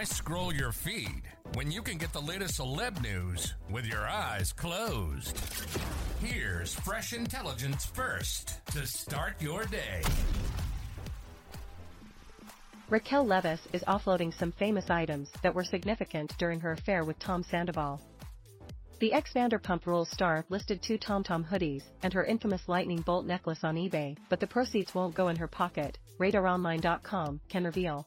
Why scroll your feed when you can get the latest celeb news with your eyes closed? Here's fresh intelligence first to start your day. Raquel Leviss is offloading some famous items that were significant during her affair with Tom Sandoval. The ex Vanderpump Rules star listed two TomTom hoodies and her infamous lightning bolt necklace on eBay, but the proceeds won't go in her pocket, RadarOnline.com can reveal.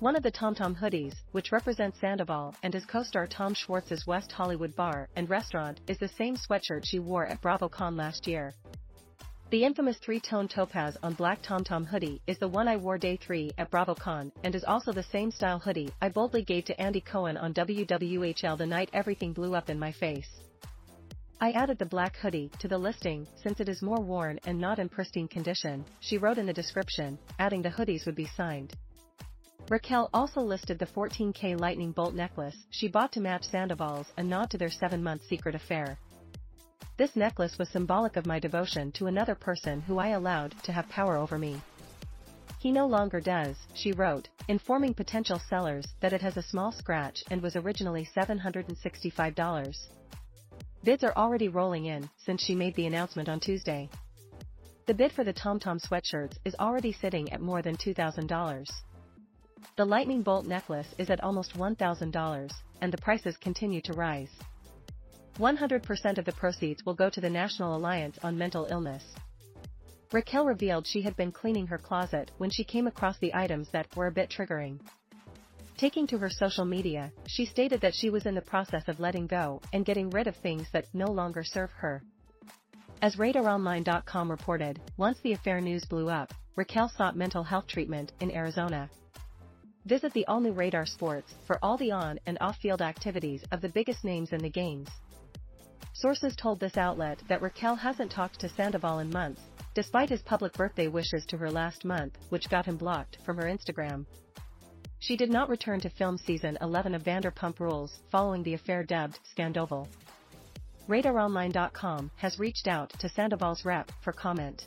One of the TomTom hoodies, which represents Sandoval and his co-star Tom Schwartz's West Hollywood bar and restaurant, is the same sweatshirt she wore at BravoCon last year. The infamous three-tone topaz on black TomTom hoodie is the one I wore day 3 at BravoCon and is also the same style hoodie I boldly gave to Andy Cohen on WWHL the night everything blew up in my face. I added the black hoodie to the listing since it is more worn and not in pristine condition, she wrote in the description, adding the hoodies would be signed. Raquel also listed the 14K lightning bolt necklace she bought to match Sandoval's a nod to their seven-month secret affair. This necklace was symbolic of my devotion to another person who I allowed to have power over me. He no longer does, she wrote, informing potential sellers that it has a small scratch and was originally $765. Bids are already rolling in since she made the announcement on Tuesday. The bid for the TomTom sweatshirts is already sitting at more than $2,000. The lightning bolt necklace is at almost $1,000, and the prices continue to rise. 100% of the proceeds will go to the National Alliance on Mental Illness. Raquel revealed she had been cleaning her closet when she came across the items that were a bit triggering. Taking to her social media, she stated that she was in the process of letting go and getting rid of things that no longer serve her. As RadarOnline.com reported, once the affair news blew up, Raquel sought mental health treatment in Arizona. Visit the all-new Radar Sports for all the on and off-field activities of the biggest names in the games. Sources told this outlet that Raquel hasn't talked to Sandoval in months, despite his public birthday wishes to her last month, which got him blocked from her Instagram. She did not return to film season 11 of Vanderpump Rules following the affair dubbed Scandoval. RadarOnline.com has reached out to Sandoval's rep for comment.